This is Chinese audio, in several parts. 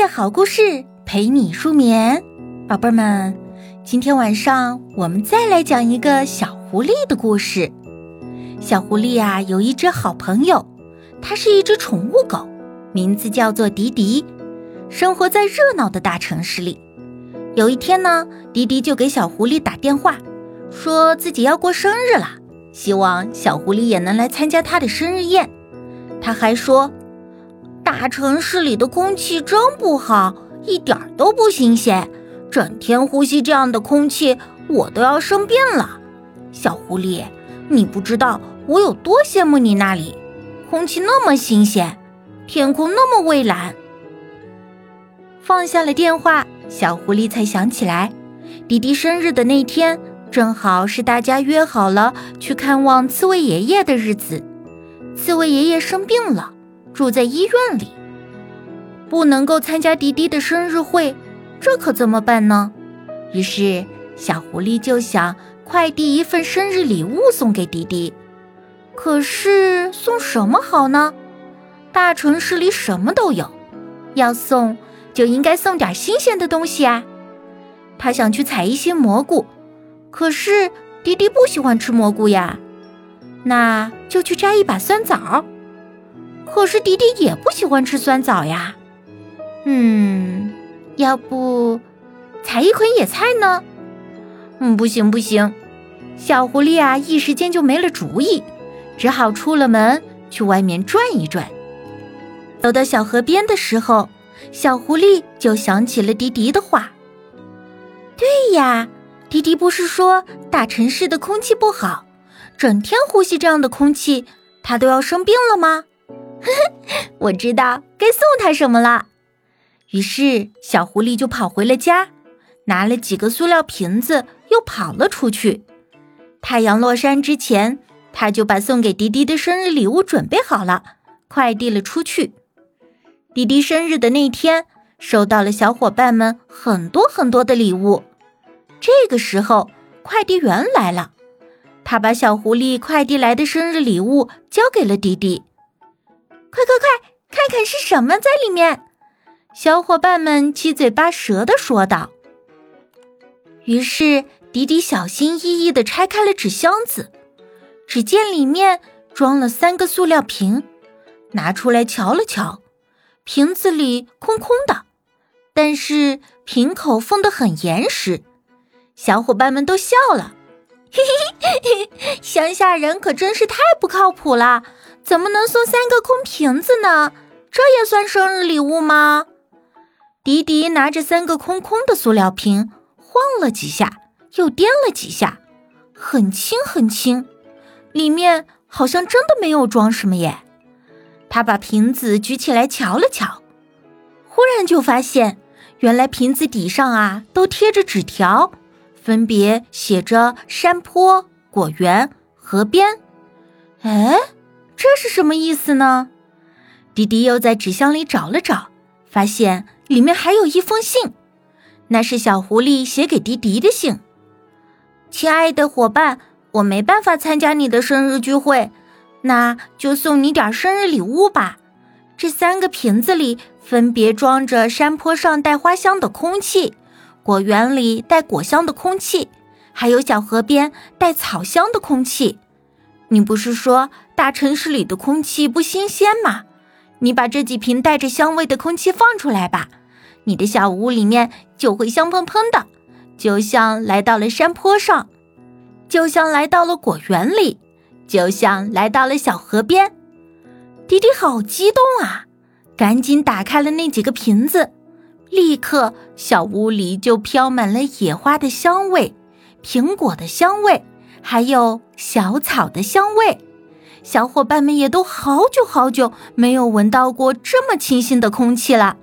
夜好故事陪你入眠，宝贝儿们，今天晚上我们再来讲一个小狐狸的故事。小狐狸呀，有一只好朋友，它是一只宠物狗，名字叫做迪迪，生活在热闹的大城市里。有一天呢，迪迪就给小狐狸打电话，说自己要过生日了，希望小狐狸也能来参加他的生日宴。他还说。大城市里的空气真不好，一点都不新鲜。整天呼吸这样的空气，我都要生病了。小狐狸，你不知道我有多羡慕你那里，空气那么新鲜，天空那么蔚蓝。放下了电话，小狐狸才想起来，迪迪生日的那天正好是大家约好了去看望刺猬爷爷的日子。刺猬爷爷生病了。住在医院里，不能够参加迪迪的生日会，这可怎么办呢？于是小狐狸就想快递一份生日礼物送给迪迪。可是送什么好呢？大城市里什么都有，要送就应该送点新鲜的东西啊。他想去采一些蘑菇，可是迪迪不喜欢吃蘑菇呀，那就去摘一把酸枣。可是迪迪也不喜欢吃酸枣呀，嗯，要不采一捆野菜呢？嗯，不行不行，小狐狸啊一时间就没了主意，只好出了门去外面转一转。走到小河边的时候，小狐狸就想起了迪迪的话：“对呀，迪迪不是说大城市的空气不好，整天呼吸这样的空气，他都要生病了吗？” 我知道该送他什么了，于是小狐狸就跑回了家，拿了几个塑料瓶子，又跑了出去。太阳落山之前，他就把送给迪迪的生日礼物准备好了，快递了出去。迪迪生日的那天，收到了小伙伴们很多很多的礼物。这个时候，快递员来了，他把小狐狸快递来的生日礼物交给了迪迪。快快快，看看是什么在里面！小伙伴们七嘴八舌的说道。于是迪迪小心翼翼的拆开了纸箱子，只见里面装了三个塑料瓶，拿出来瞧了瞧，瓶子里空空的，但是瓶口封得很严实。小伙伴们都笑了，嘿嘿嘿，乡下人可真是太不靠谱了。怎么能送三个空瓶子呢？这也算生日礼物吗？迪迪拿着三个空空的塑料瓶，晃了几下，又颠了几下，很轻很轻，里面好像真的没有装什么耶。他把瓶子举起来瞧了瞧，忽然就发现，原来瓶子底上啊都贴着纸条，分别写着山坡、果园、河边。哎。这是什么意思呢？迪迪又在纸箱里找了找，发现里面还有一封信，那是小狐狸写给迪迪的信。亲爱的伙伴，我没办法参加你的生日聚会，那就送你点生日礼物吧。这三个瓶子里分别装着山坡上带花香的空气，果园里带果香的空气，还有小河边带草香的空气。你不是说大城市里的空气不新鲜吗？你把这几瓶带着香味的空气放出来吧，你的小屋里面就会香喷喷的，就像来到了山坡上，就像来到了果园里，就像来到了小河边。迪迪好激动啊，赶紧打开了那几个瓶子，立刻小屋里就飘满了野花的香味，苹果的香味。还有小草的香味，小伙伴们也都好久好久没有闻到过这么清新的空气了。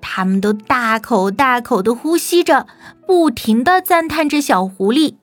他们都大口大口地呼吸着，不停地赞叹着小狐狸。